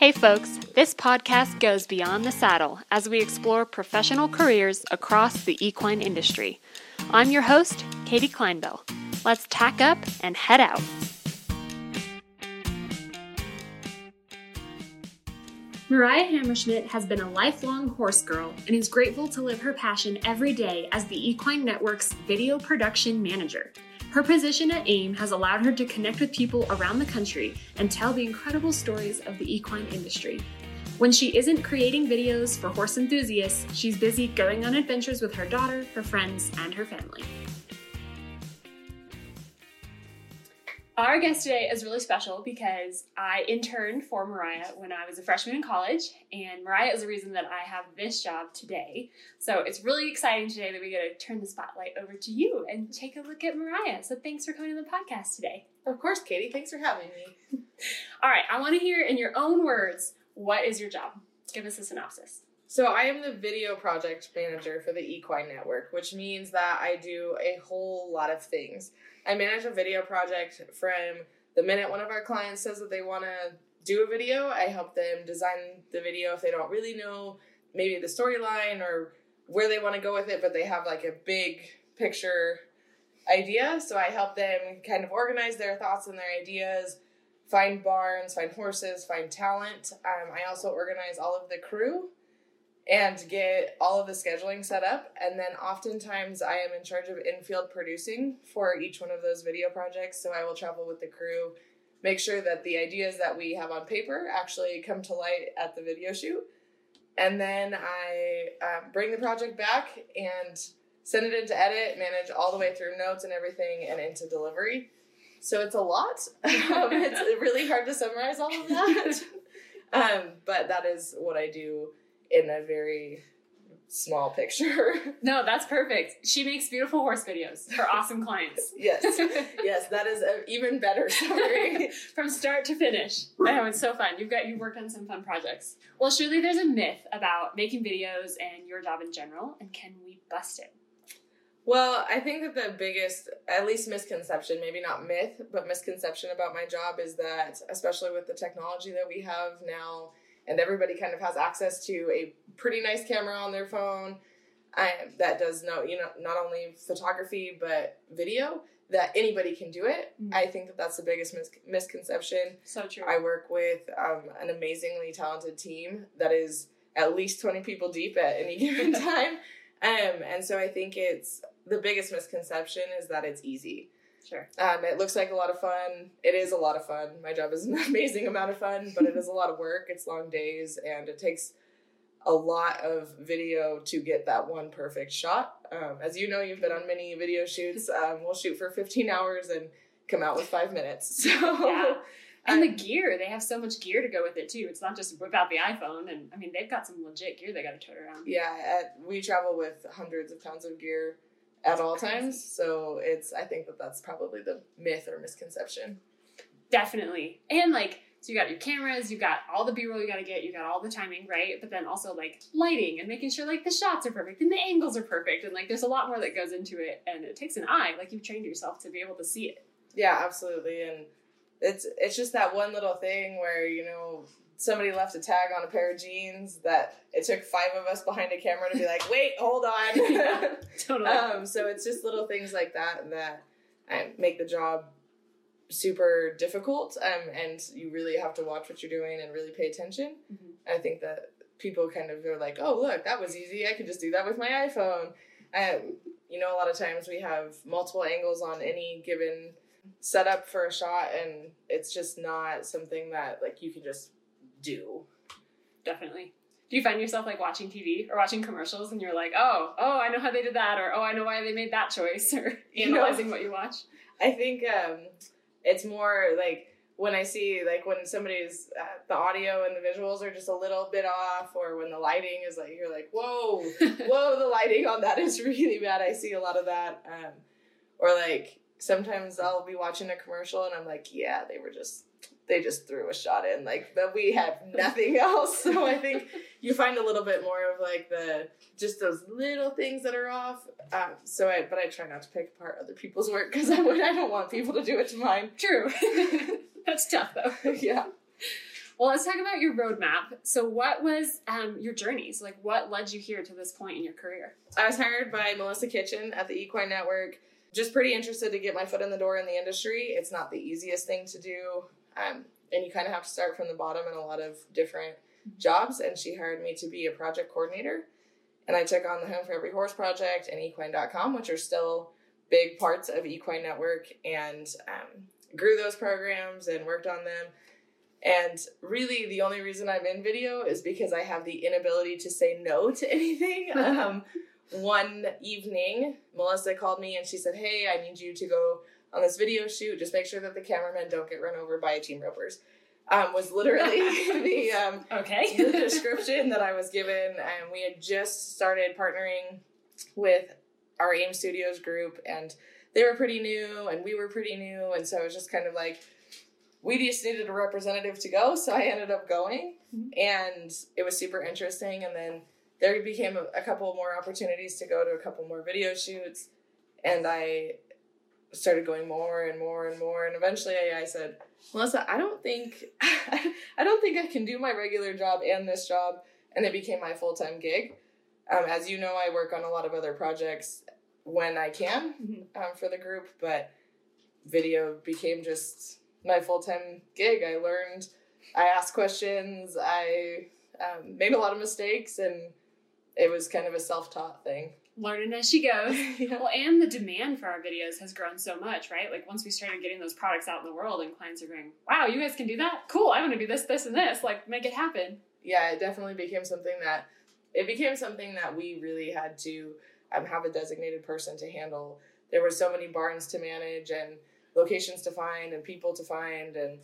Hey folks, this podcast goes beyond the saddle as we explore professional careers across the equine industry. I'm your host, Katie Kleinbell. Let's tack up and head out. Mariah Hammerschmidt has been a lifelong horse girl and is grateful to live her passion every day as the Equine Network's video production manager. Her position at AIM has allowed her to connect with people around the country and tell the incredible stories of the equine industry. When she isn't creating videos for horse enthusiasts, she's busy going on adventures with her daughter, her friends, and her family. Our guest today is really special because I interned for Mariah when I was a freshman in college, and Mariah is the reason that I have this job today. So it's really exciting today that we get to turn the spotlight over to you and take a look at Mariah. So thanks for coming to the podcast today. Of course, Katie. Thanks for having me. All right, I want to hear in your own words what is your job? Give us a synopsis. So, I am the video project manager for the Equine Network, which means that I do a whole lot of things. I manage a video project from the minute one of our clients says that they want to do a video, I help them design the video if they don't really know maybe the storyline or where they want to go with it, but they have like a big picture idea. So I help them kind of organize their thoughts and their ideas, find barns, find horses, find talent. Um, I also organize all of the crew and get all of the scheduling set up. And then oftentimes I am in charge of in-field producing for each one of those video projects. So I will travel with the crew, make sure that the ideas that we have on paper actually come to light at the video shoot. And then I um, bring the project back and send it into edit, manage all the way through notes and everything, and into delivery. So it's a lot. Um, it's really hard to summarize all of that. um, but that is what I do in a very small picture. No, that's perfect. She makes beautiful horse videos for awesome clients. yes, yes, that is an even better summary from start to finish. Oh, it's so fun. You've got you worked on some fun projects. Well, surely there's a myth about making videos and your job in general, and can we bust it? Well, I think that the biggest, at least misconception, maybe not myth, but misconception about my job is that, especially with the technology that we have now, and everybody kind of has access to a pretty nice camera on their phone I, that does no, you know, not only photography but video. That anybody can do it. Mm-hmm. I think that that's the biggest mis- misconception. So true. I work with um, an amazingly talented team that is at least twenty people deep at any given time, um, and so I think it's the biggest misconception is that it's easy. Sure. Um, it looks like a lot of fun. It is a lot of fun. My job is an amazing amount of fun, but it is a lot of work. It's long days, and it takes a lot of video to get that one perfect shot. Um, as you know, you've been on many video shoots. Um, we'll shoot for 15 hours and come out with five minutes. So. Yeah. And the gear, they have so much gear to go with it too. It's not just whip out the iPhone, and I mean they've got some legit gear they got to tote around. Yeah, at, we travel with hundreds of pounds of gear at all times. So it's I think that that's probably the myth or misconception. Definitely. And like so you got your cameras, you got all the B-roll you got to get, you got all the timing, right? But then also like lighting and making sure like the shots are perfect and the angles are perfect and like there's a lot more that goes into it and it takes an eye. Like you've trained yourself to be able to see it. Yeah, absolutely. And it's it's just that one little thing where, you know, somebody left a tag on a pair of jeans that it took five of us behind a camera to be like, wait, hold on. yeah, totally. um, so it's just little things like that that um, make the job super difficult. Um, and you really have to watch what you're doing and really pay attention. Mm-hmm. I think that people kind of are like, oh, look, that was easy. I could just do that with my iPhone. Um, you know, a lot of times we have multiple angles on any given setup for a shot, and it's just not something that like you can just do. Definitely. Do you find yourself like watching TV or watching commercials and you're like, oh, oh, I know how they did that, or oh, I know why they made that choice, or analyzing you know, what you watch? I think um, it's more like when I see like when somebody's uh, the audio and the visuals are just a little bit off, or when the lighting is like you're like, whoa, whoa, the lighting on that is really bad. I see a lot of that, um, or like sometimes I'll be watching a commercial and I'm like, yeah, they were just they just threw a shot in like but we have nothing else so i think you find a little bit more of like the just those little things that are off um, so i but i try not to pick apart other people's work because i would i don't want people to do it to mine true that's tough though yeah Well, let's talk about your roadmap. So, what was um, your journeys? Like, what led you here to this point in your career? I was hired by Melissa Kitchen at the Equine Network. Just pretty interested to get my foot in the door in the industry. It's not the easiest thing to do, um, and you kind of have to start from the bottom in a lot of different jobs. And she hired me to be a project coordinator, and I took on the Home for Every Horse project and Equine.com, which are still big parts of Equine Network, and um, grew those programs and worked on them. And really, the only reason I'm in video is because I have the inability to say no to anything. um, one evening, Melissa called me and she said, Hey, I need you to go on this video shoot. Just make sure that the cameramen don't get run over by team ropers. Um, was literally the um, okay the description that I was given. And we had just started partnering with our AIM Studios group, and they were pretty new, and we were pretty new, and so it was just kind of like we just needed a representative to go, so I ended up going, mm-hmm. and it was super interesting. And then there became a, a, couple more opportunities to go to a couple more video shoots, and I started going more and more and more, and eventually I, I said, Melissa, I don't think I don't think I can do my regular job and this job, and it became my full time gig. Um, as you know, I work on a lot of other projects when I can mm-hmm. um, for the group, but video became just my full time gig. I learned, I asked questions, I um, made a lot of mistakes, and it was kind of a self taught thing. Learning as she goes. yeah. Well, and the demand for our videos has grown so much, right? Like once we started getting those products out in the world, and clients are going, "Wow, you guys can do that? Cool! I want to do this, this, and this. Like, make it happen." Yeah, it definitely became something that it became something that we really had to um, have a designated person to handle. There were so many barns to manage and locations to find and people to find and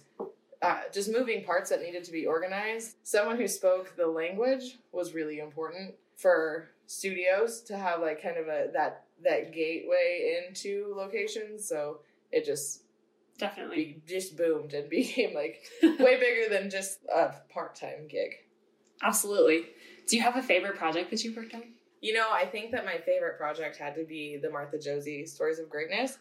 uh, just moving parts that needed to be organized. Someone who spoke the language was really important for studios to have like kind of a that that gateway into locations. So it just definitely be, just boomed and became like way bigger than just a part time gig. Absolutely. Do you have a favorite project that you've worked on? You know, I think that my favorite project had to be the Martha Josey Stories of Greatness,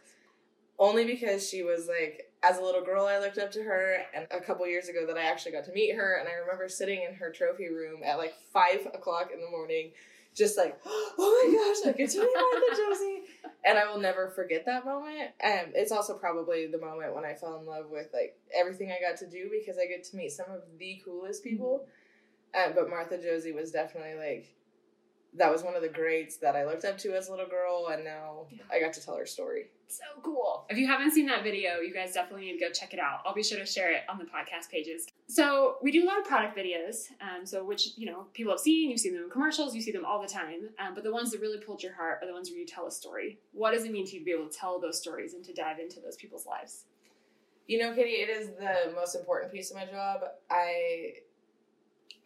only because she was like, as a little girl, I looked up to her, and a couple years ago that I actually got to meet her, and I remember sitting in her trophy room at like five o'clock in the morning, just like, oh my gosh, I get to meet Martha Josey, and I will never forget that moment. And it's also probably the moment when I fell in love with like everything I got to do because I get to meet some of the coolest people. Uh, but Martha Josey was definitely like that was one of the greats that I looked up to as a little girl, and now yeah. I got to tell her story. So cool. If you haven't seen that video, you guys definitely need to go check it out. I'll be sure to share it on the podcast pages. So we do a lot of product videos, um, so which you know people have seen. You see them in commercials, you see them all the time. Um, but the ones that really pulled your heart are the ones where you tell a story. What does it mean to you to be able to tell those stories and to dive into those people's lives? You know, Kitty, it is the most important piece of my job. I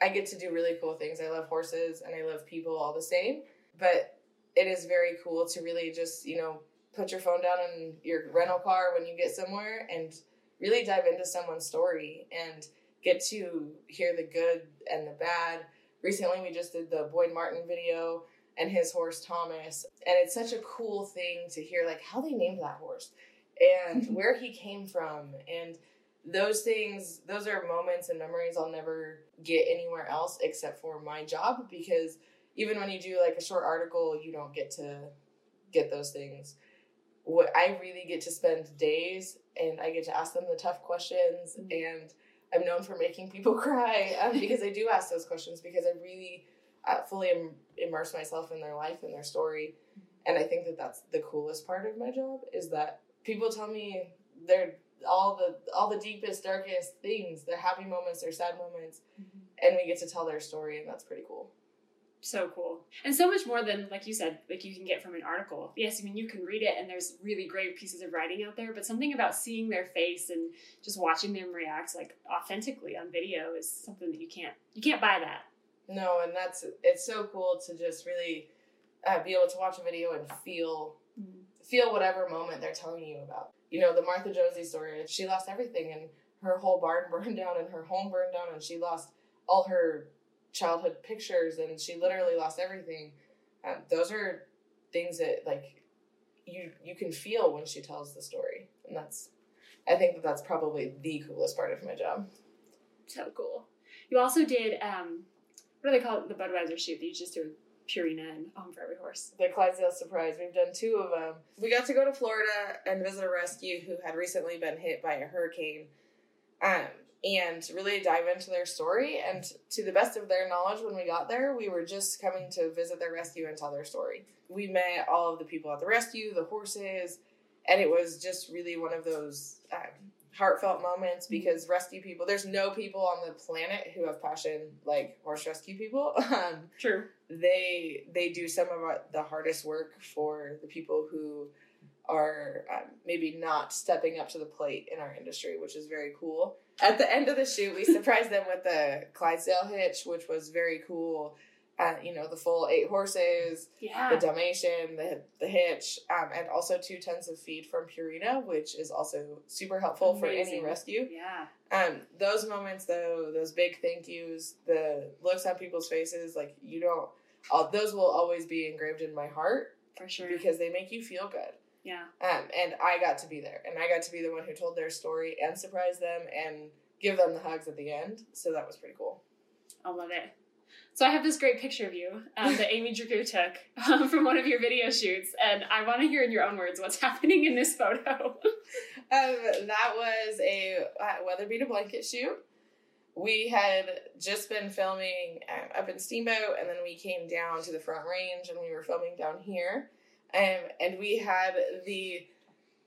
I get to do really cool things. I love horses and I love people all the same. But it is very cool to really just, you know, put your phone down in your rental car when you get somewhere and really dive into someone's story and get to hear the good and the bad. Recently, we just did the Boyd Martin video and his horse Thomas, and it's such a cool thing to hear like how they named that horse and where he came from and those things those are moments and memories I'll never get anywhere else except for my job because even when you do like a short article you don't get to get those things what I really get to spend days and I get to ask them the tough questions mm-hmm. and I'm known for making people cry um, because I do ask those questions because I really uh, fully Im- immerse myself in their life and their story and I think that that's the coolest part of my job is that people tell me they're all the all the deepest, darkest things, their happy moments, their sad moments, mm-hmm. and we get to tell their story, and that's pretty cool. So cool, and so much more than like you said, like you can get from an article. Yes, I mean you can read it, and there's really great pieces of writing out there, but something about seeing their face and just watching them react like authentically on video is something that you can't you can't buy that. No, and that's it's so cool to just really uh, be able to watch a video and feel mm-hmm. feel whatever moment they're telling you about you know, the Martha Josey story, she lost everything and her whole barn burned down and her home burned down and she lost all her childhood pictures and she literally lost everything. Um, those are things that like you you can feel when she tells the story, and that's I think that that's probably the coolest part of my job. So cool. You also did um, what do they call it? The Budweiser shoot that you just do with Purina and Home for Every Horse. The Clydesdale Surprise. We've done two of them. We got to go to Florida and visit a rescue who had recently been hit by a hurricane. Um, and really dive into their story. And to the best of their knowledge, when we got there, we were just coming to visit their rescue and tell their story. We met all of the people at the rescue, the horses, and it was just really one of those um, heartfelt moments because rescue people, there's no people on the planet who have passion like horse rescue people. Um, True. they they do some of the hardest work for the people who are um, maybe not stepping up to the plate in our industry, which is very cool. At the end of the shoot, we surprised them with the Clydesdale hitch, which was very cool. Uh, you know, the full eight horses, Yeah. the Dalmatian, the the hitch, um, and also two tons of feed from Purina, which is also super helpful for any rescue. Yeah. Um, those moments, though, those big thank yous, the looks on people's faces, like you don't, all, those will always be engraved in my heart For sure. because they make you feel good. Yeah. Um, and I got to be there, and I got to be the one who told their story and surprise them and give them the hugs at the end. So that was pretty cool. I love it. So I have this great picture of you um, that Amy Dragoo took um, from one of your video shoots, and I want to hear in your own words what's happening in this photo. Um, that was a uh, WeatherBeeta blanket shoot. We had just been filming um, up in Steamboat, and then we came down to the Front Range, and we were filming down here. Um, and we had the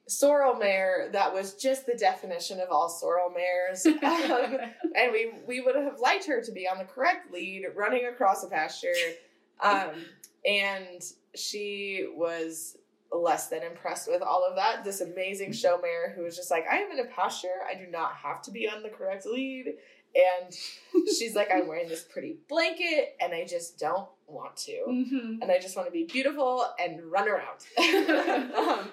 sorrel mare that was just the definition of all sorrel mares. Um, and we we would have liked her to be on the correct lead, running across a pasture. Um, and she was less than impressed with all of that. This amazing show mare who was just like, I am in a pasture. I do not have to be on the correct lead. And she's like, I'm wearing this pretty blanket and I just don't want to. Mhm. And I just want to be beautiful and run around. um,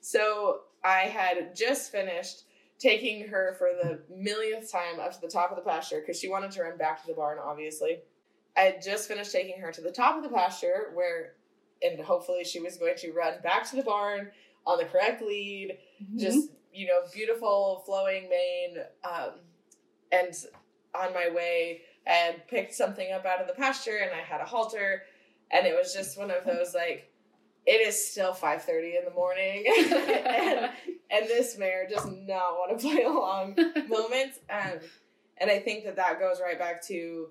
so I had just finished taking her for the millionth time up to the top of the pasture because she wanted to run back to the barn, obviously. I had just finished taking her to the top of the pasture where, and hopefully she was going to run back to the barn on the correct lead, just, you know, beautiful flowing mane. Um, and on my way, I picked something up out of the pasture and I had a halter. And it was just one of those like, it is still 5.30 in the morning and, and this mare does not want to play along moments. Um, and I think that that goes right back to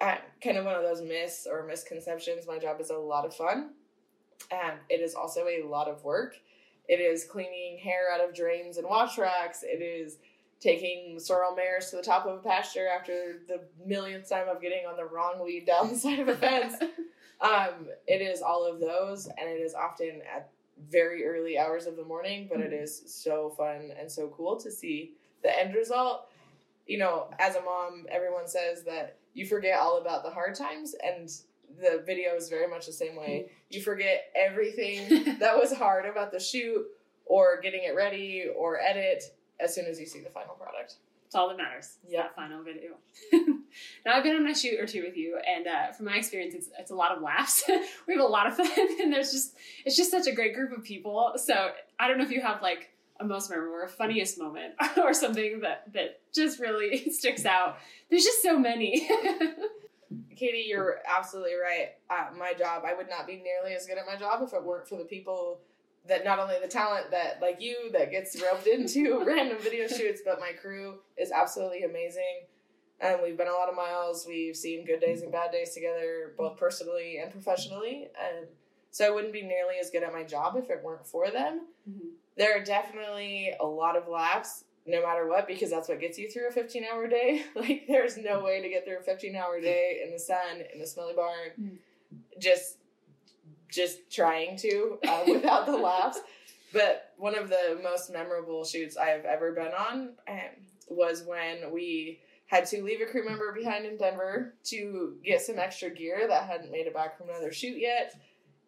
uh, kind of one of those myths or misconceptions. My job is a lot of fun. Um, it is also a lot of work. It is cleaning hair out of drains and wash racks. It is taking sorrel mares to the top of a pasture after the millionth time of getting on the wrong lead down the side of a fence. Um, it is all of those, and it is often at very early hours of the morning, but it is so fun and so cool to see the end result. You know, as a mom, everyone says that you forget all about the hard times, and the video is very much the same way. You forget everything that was hard about the shoot or getting it ready or edit as soon as you see the final product. It's all that matters. It's Yeah. that final video. now I've been on a shoot or two with you, and uh, from my experience, it's it's a lot of laughs. we have a lot of fun, and there's just it's just such a great group of people. So I don't know if you have like a most memorable or funniest moment or something that that just really sticks out. There's just so many. Katie, you're absolutely right. At my job, I would not be nearly as good at my job if it weren't for the people that not only the talent that like you that gets roped into random video shoots, but my crew is absolutely amazing. And we've been a lot of miles. We've seen good days and bad days together, both personally and professionally. And so I wouldn't be nearly as good at my job if it weren't for them. Mhm. There are definitely a lot of laughs, no matter what, because that's what gets you through a 15 hour day. Like, there's no way to get through a 15 hour day in the sun, in a smelly barn, Mm. just just trying to uh, without the laughs. But one of the most memorable shoots I have ever been on um, was when we had to leave a crew member behind in Denver to get some extra gear that hadn't made it back from another shoot yet.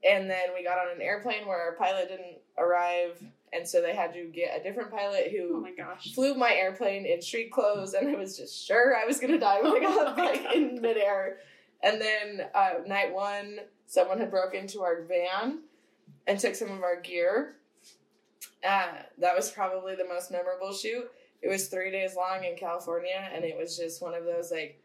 And then we got on an airplane where our pilot didn't arrive, and so they had to get a different pilot oh who my gosh. flew my airplane in street clothes, and I was just sure I was gonna die when I got Oh like in midair. And then uh, night one, someone had broke into our van and took some of our gear. Uh, that was probably the most memorable shoot it was three days long in California, and it was just one of those like,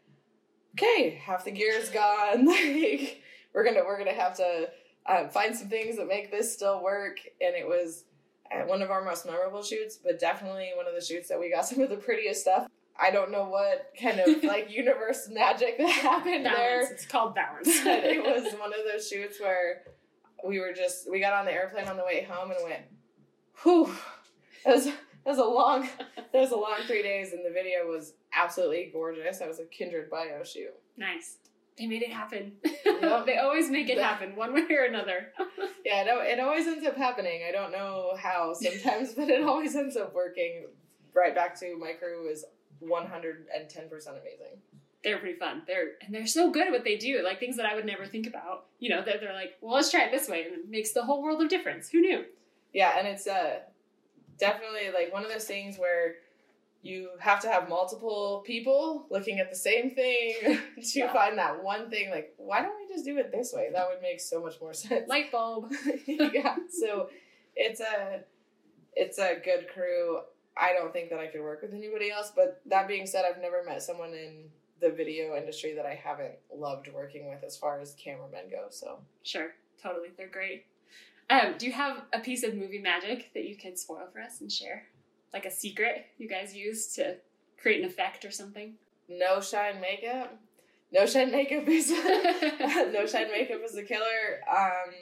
okay, half the gear is gone. like we're gonna we're gonna have to um, find some things that make this still work. And it was uh, one of our most memorable shoots, but definitely one of the shoots that we got some of the prettiest stuff. I don't know what kind of like universe magic that happened balance. there. It's called balance. It was one of those shoots where we were just we got on the airplane on the way home and went, whew. It was it was a long it was a long three days and the video was absolutely gorgeous. That was a kindred bio shoot. nice. They made it happen. Yep. they always make it happen, one way or another. Yeah, it, it always ends up happening. I don't know how sometimes, but it always ends up working. Right back to my crew is one hundred and ten percent amazing. they're pretty fun. They're and they're so good at what they do, like things that I would never think about. You know, that they're like, well, let's try it this way, and it makes the whole world of difference. Who knew? Yeah, and it's uh definitely like one of those things where you have to have multiple people looking at the same thing to Yeah. find that one thing. Like, why don't we just do it this way? That would make so much more sense. Light bulb. yeah, so it's a it's a good crew. I don't think that I could work with anybody else. But that being said, I've never met someone in the video industry that I haven't loved working with as far as cameramen go. So Sure, totally. They're great. Um, do you have a piece of movie magic that you can spoil for us and share? Like a secret you guys use to create an effect or something? no shine makeup. No shine makeup is no shine makeup is a killer. Um,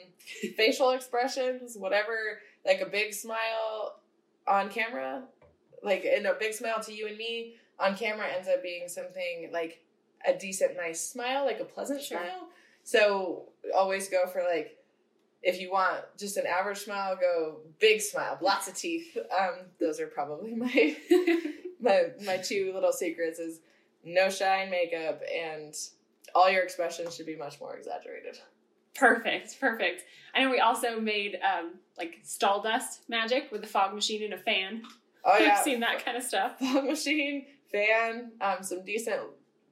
facial expressions, whatever, like a big smile on camera, like and a big smile to you and me on camera ends up being something like a decent, nice smile, like a pleasant Sure. smile. So always go for like if you want just an average smile, go big smile, lots of teeth. Um, those are probably my my my two little secrets is no shine makeup and all your expressions should be much more exaggerated. Perfect, perfect. I know we also made um, like stall dust magic with a fog machine and a fan. Oh I've yeah, seen that kind of stuff. fog machine, fan, um, some decent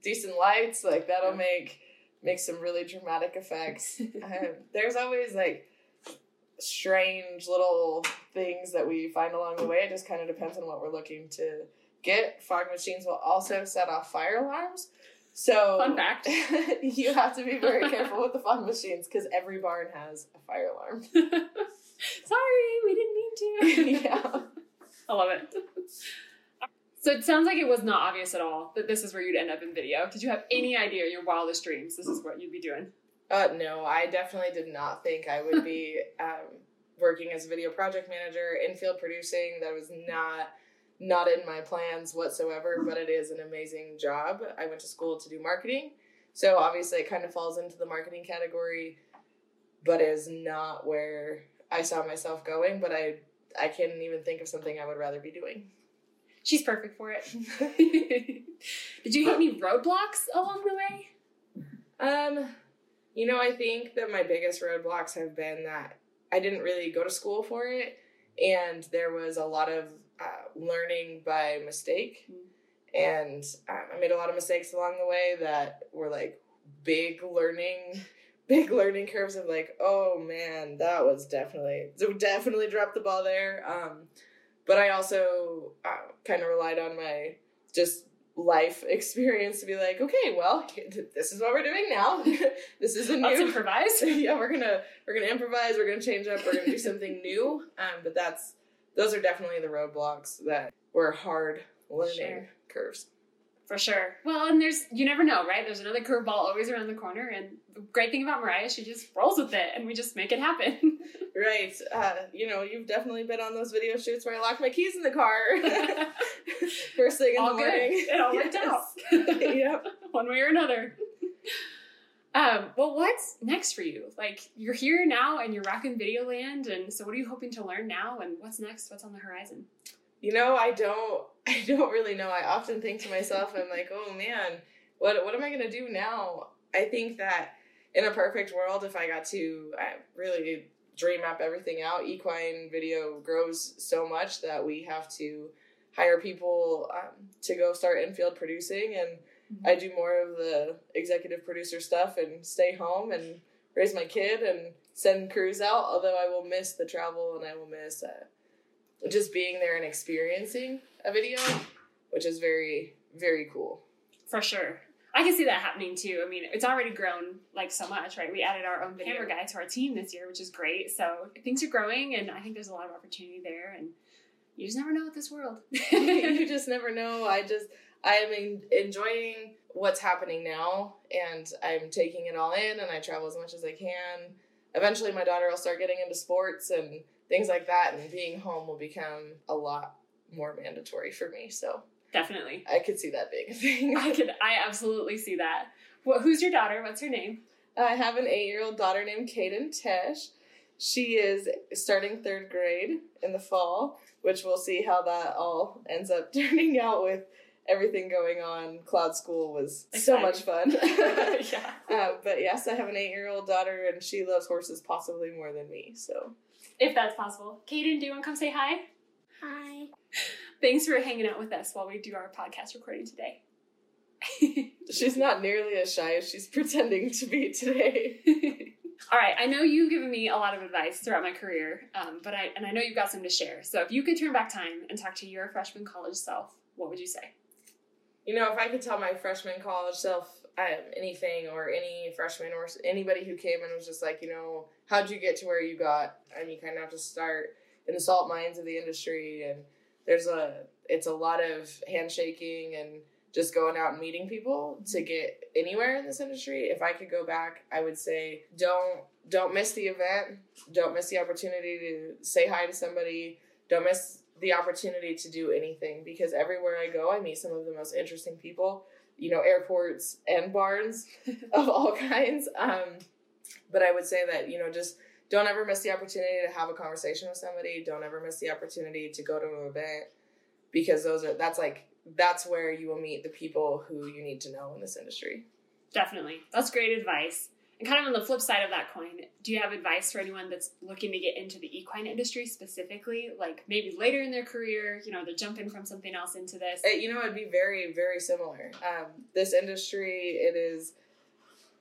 decent lights like that'll make make some really dramatic effects. um, there's always like strange little things that we find along the way. It just kind of depends on what we're looking to get. Fog machines will also set off fire alarms. So Fun fact. you have to be very careful with the fog machines because every barn has a fire alarm. Sorry, we didn't mean to. yeah. I love it. So it sounds like it was not obvious at all that this is where you'd end up in video. Did you have any idea in your wildest dreams this is what you'd be doing? Uh, no, I definitely did not think I would be um, working as a video project manager in field producing. That was not not in my plans whatsoever, but it is an amazing job. I went to school to do marketing, so obviously it kind of falls into the marketing category, but is not where I saw myself going. But I I can't even think of something I would rather be doing. She's perfect for it. Did you hit any roadblocks along the way? Um, you know, I think that my biggest roadblocks have been that I didn't really go to school for it, and there was a lot of uh, learning by mistake, and um, I made a lot of mistakes along the way that were like big learning. Big learning curves of like, oh man, that was definitely so definitely dropped the ball there. Um, but I also uh, kind of relied on my just life experience to be like, okay, well, this is what we're doing now. this is a Let's new. improvise. yeah, we're gonna we're gonna improvise. We're gonna change up. We're gonna do something new. Um, but that's those are definitely the roadblocks that were hard learning Sure. curves. For sure. Well, and there's you never know, right? There's another curveball always around the corner, and the great thing about Mariah, she just rolls with it, and we just make it happen. Right. Uh, you know, you've definitely been on those video shoots where I locked my keys in the car. First thing in all the good. morning. It all worked out. Yep. One way or another. Um, well, what's next for you? Like you're here now and you're rocking video land, and so what are you hoping to learn now? And what's next? What's on the horizon? You know, I don't I don't really know. I often think to myself, I'm like, oh man, what what am I gonna do now? I think that in a perfect world, if I got to uh, really dream up everything out, equine video grows so much that we have to hire people um, to go start infield producing, and I do more of the executive producer stuff and stay home and raise my kid and send crews out. Although I will miss the travel and I will miss uh, just being there and experiencing. a video, which is very, very cool. For sure. I can see that happening too. I mean, it's already grown like so much, right? We added our own video guy to our team this year, which is great. So things are growing, and I think there's a lot of opportunity there. And you just never know with this world. you just never know. I just I am enjoying what's happening now, and I'm taking it all in, and I travel as much as I can. Eventually, my daughter will start getting into sports and things like that, and being home will become a lot more mandatory for me. So Definitely. I could see that being a thing. I could. I absolutely see that. Well, who's your daughter? What's her name? I have an eight-year-old daughter named Kaden Tesh. She is starting third grade in the fall, which we'll see how that all ends up turning out with everything going on. Cloud School was Exciting. so much fun. yeah. Uh, but yes, I have an eight-year-old daughter, and she loves horses possibly more than me. So, if that's possible, Kaden, do you want to come say hi? Hi. Thanks for hanging out with us while we do our podcast recording today. she's not nearly as shy as she's pretending to be today. All right, I know you've given me a lot of advice throughout my career, um, but I and I know you've got some to share. So if you could turn back time and talk to your freshman college self, what would you say? You know, if I could tell my freshman college self um, anything, or any freshman, or anybody who came and was just like, you know, how'd you get to where you got? And you kind of have to start in the salt mines of the industry and there's a it's a lot of handshaking and just going out and meeting people to get anywhere in this industry. If I could go back, I would say don't don't miss the event. Don't miss the opportunity to say hi to somebody. Don't miss the opportunity to do anything because everywhere I go, I meet some of the most interesting people. You know, airports and barns of all kinds. Um, but I would say that you know just don't ever miss the opportunity to have a conversation with somebody. Don't ever miss the opportunity to go to an event because those are that's like that's where you will meet the people who you need to know in this industry. Definitely. That's great advice. And kind of on the flip side of that coin, do you have advice for anyone that's looking to get into the equine industry specifically? Like maybe later in their career, you know, they're jumping from something else into this? It, you know, it'd be very, very similar. Um, this industry, it is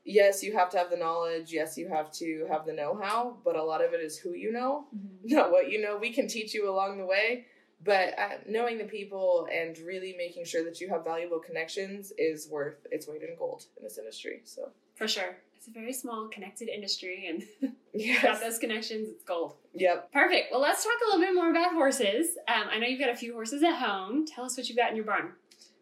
yes, you have to have the knowledge. Yes, you have to have the know how, but a lot of it is who you know, mm-hmm. not what you know. We can teach you along the way, but uh, knowing the people and really making sure that you have valuable connections is worth its weight in gold in this industry. So, for sure. It's a very small, connected industry, and yes. got those connections, it's gold. Yep. Perfect. Well, let's talk a little bit more about horses. Um, I know you've got a few horses at home. Tell us what you've got in your barn.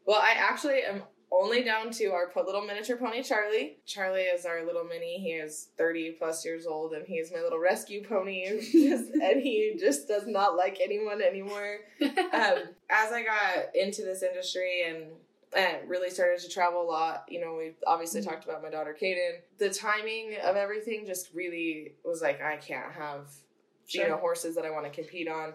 Well, I actually am only down to our little miniature pony Charlie. Charlie is our little mini. He is 30 plus years old and he is my little rescue pony. and he just does not like anyone anymore. um, as I got into this industry and and really started to travel a lot. You know, we obviously mm-hmm. talked about my daughter Kaden. The timing of everything just really was like, I can't have, sure. you know, horses that I want to compete on.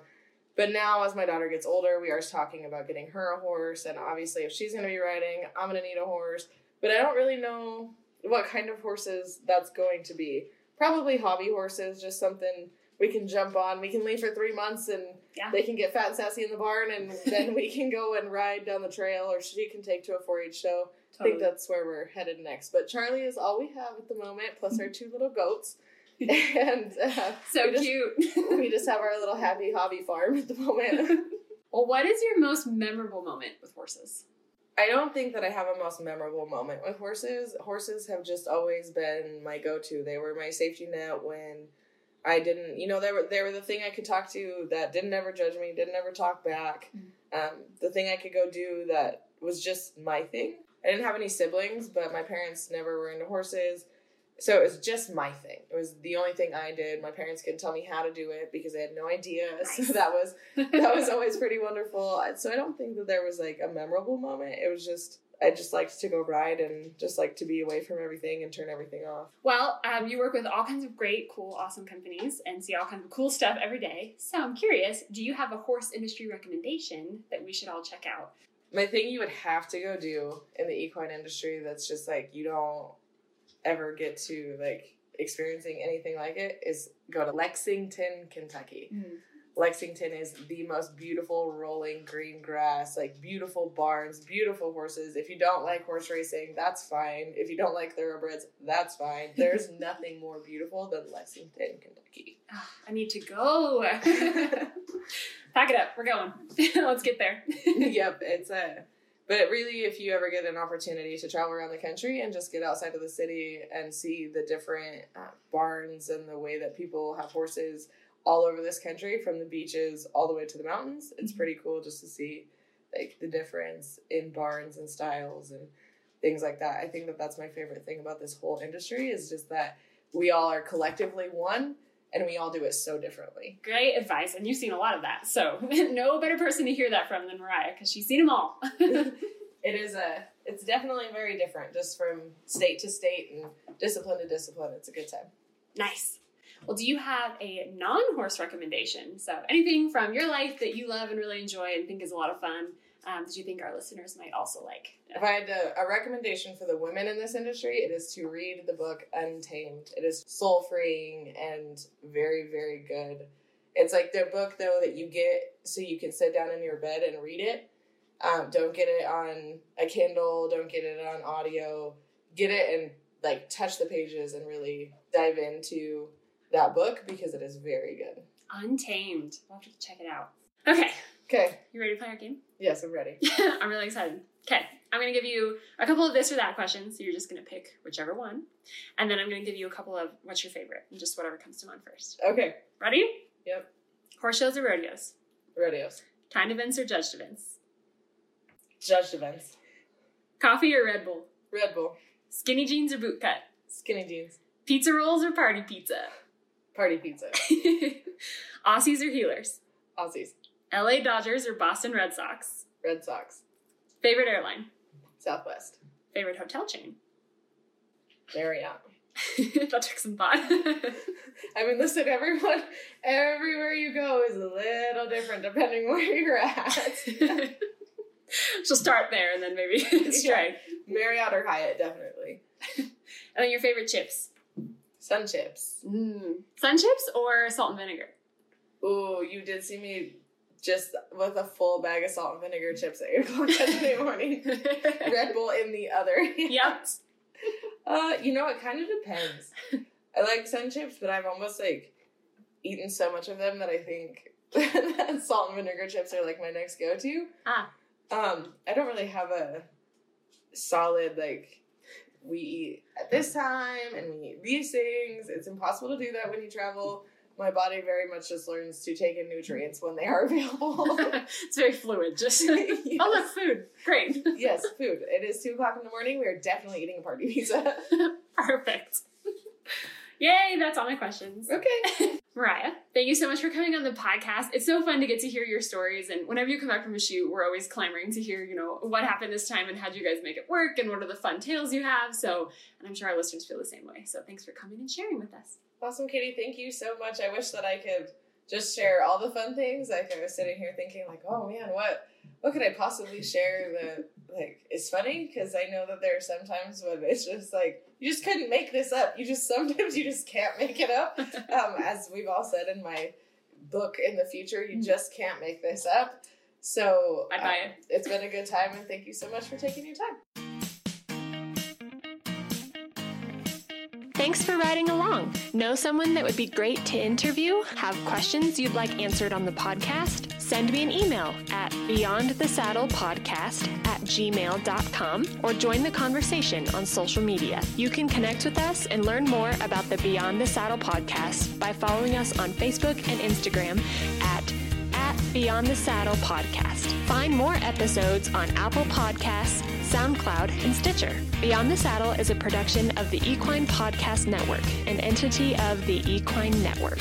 But now, as my daughter gets older, we are talking about getting her a horse. And obviously, if she's going to be riding, I'm going to need a horse. But I don't really know what kind of horses that's going to be. Probably hobby horses, just something we can jump on. We can leave for three months and yeah. they can get fat and sassy in the barn, and then we can go and ride down the trail, or she can take to a 4 H show. Totally. I think that's where we're headed next. But Charlie is all we have at the moment, plus our two little goats. And uh, so we just, cute. we just have our little happy hobby farm at the moment. well, what is your most memorable moment with horses? I don't think that I have a most memorable moment with horses. Horses have just always been my go-to. They were my safety net when I didn't, you know, they were they were the thing I could talk to that didn't ever judge me, didn't ever talk back. Mm-hmm. Um, the thing I could go do that was just my thing. I didn't have any siblings, but my parents never were into horses. So it was just my thing. It was the only thing I did. My parents couldn't tell me how to do it because they had no idea. Nice. So that was that was always pretty wonderful. So I don't think that there was like a memorable moment. It was just I just liked to go ride and just like to be away from everything and turn everything off. Well, um, you work with all kinds of great, cool, awesome companies and see all kinds of cool stuff every day. So I'm curious, do you have a horse industry recommendation that we should all check out? My thing you would have to go do in the equine industry that's just like you don't ever get to like experiencing anything like it is go to Lexington, Kentucky. Mm-hmm. Lexington is the most beautiful rolling green grass, like beautiful barns, beautiful horses. If you don't like horse racing, that's fine. If you don't like thoroughbreds, that's fine. There's nothing more beautiful than Lexington, Kentucky. Oh, I need to go. Pack it up. We're going. Let's get there. yep, it's a. But really, if you ever get an opportunity to travel around the country and just get outside of the city and see the different uh, barns and the way that people have horses all over this country, from the beaches all the way to the mountains, it's pretty cool just to see like the difference in barns and styles and things like that. I think that that's my favorite thing about this whole industry is just that we all are collectively one and we all do it so differently. Great advice, and you've seen a lot of that. So no better person to hear that from than Mariah because she's seen them all. it is a, it's definitely very different, just from state to state and discipline to discipline. It's a good time. Nice. Well, do you have a non-horse recommendation? So anything from your life that you love and really enjoy and think is a lot of fun um, that you think our listeners might also like? If I had a, a, recommendation for the women in this industry, it is to read the book Untamed. It is soul freeing and very, very good. It's like the book, though, that you get so you can sit down in your bed and read it. Um, don't get it on a Kindle, don't get it on audio. Get it and like touch the pages and really dive into that book because it is very good. Untamed. I'll have to check it out. Okay. Okay. You ready to play our game? Yes, I'm ready. I'm really excited. Okay. I'm going to give you a couple of this or that questions. So you're just going to pick whichever one. And then I'm going to give you a couple of what's your favorite and just whatever comes to mind first. Okay. Ready? Yep. Horse shows or rodeos? Rodeos. Timed events or judged events? Judged events. Coffee or Red Bull? Red Bull. Skinny jeans or boot cut? Skinny jeans. Pizza rolls or party pizza? Party pizza. Aussies or heelers? Aussies. LA Dodgers or Boston Red Sox? Red Sox. Favorite airline? Southwest. Favorite hotel chain? Marriott. that took some thought. I mean, listen, everyone, everywhere you go is a little different depending where you're at. She'll start there and then maybe stray. Yeah. Marriott or Hyatt, definitely. and then your favorite chips? Sun chips. Mm. Sun chips or salt and vinegar? Ooh, you did see me just with a full bag of salt and vinegar chips at 8 o'clock Saturday morning. Red Bull in the other. Yep. Uh, you know, it kind of depends. I like sun chips, but I've almost like eaten so much of them that I think that salt and vinegar chips are like my next go to. Ah. Um, I don't really have a solid like we eat at this time and we eat these things. It's impossible to do that when you travel. My body very much just learns to take in nutrients when they are available. it's very fluid. Just yes. oh look, food. Great. yes, food. It is two o'clock in the morning. We are definitely eating a party pizza. Perfect. Yay, that's all my questions. Okay. Mariah, thank you so much for coming on the podcast. It's so fun to get to hear your stories. And whenever you come back from a shoot, we're always clamoring to hear, you know, what happened this time and how do you guys make it work and what are the fun tales you have. So, and I'm sure our listeners feel the same way. So thanks for coming and sharing with us. Awesome, Katie. Thank you so much. I wish that I could just share all the fun things. Like I was sitting here thinking, like, oh man, what what could I possibly share that like is funny? Because I know that there are sometimes when it's just like you just couldn't make this up. You just sometimes you just can't make it up. Um, as we've all said in my book in the future, you just can't make this up. So I buy um, it. It's been a good time, and thank you so much for taking your time. Thanks for riding along. Know someone that would be great to interview? Have questions you'd like answered on the podcast? Send me an email at beyondthesaddlepodcast at gmail.com or join the conversation on social media. You can connect with us and learn more about the Beyond the Saddle podcast by following us on Facebook and Instagram at at Beyond the Saddle podcast. Find more episodes on Apple Podcasts, SoundCloud, and Stitcher. Beyond the Saddle is a production of the Equine Podcast Network, an entity of the Equine Network.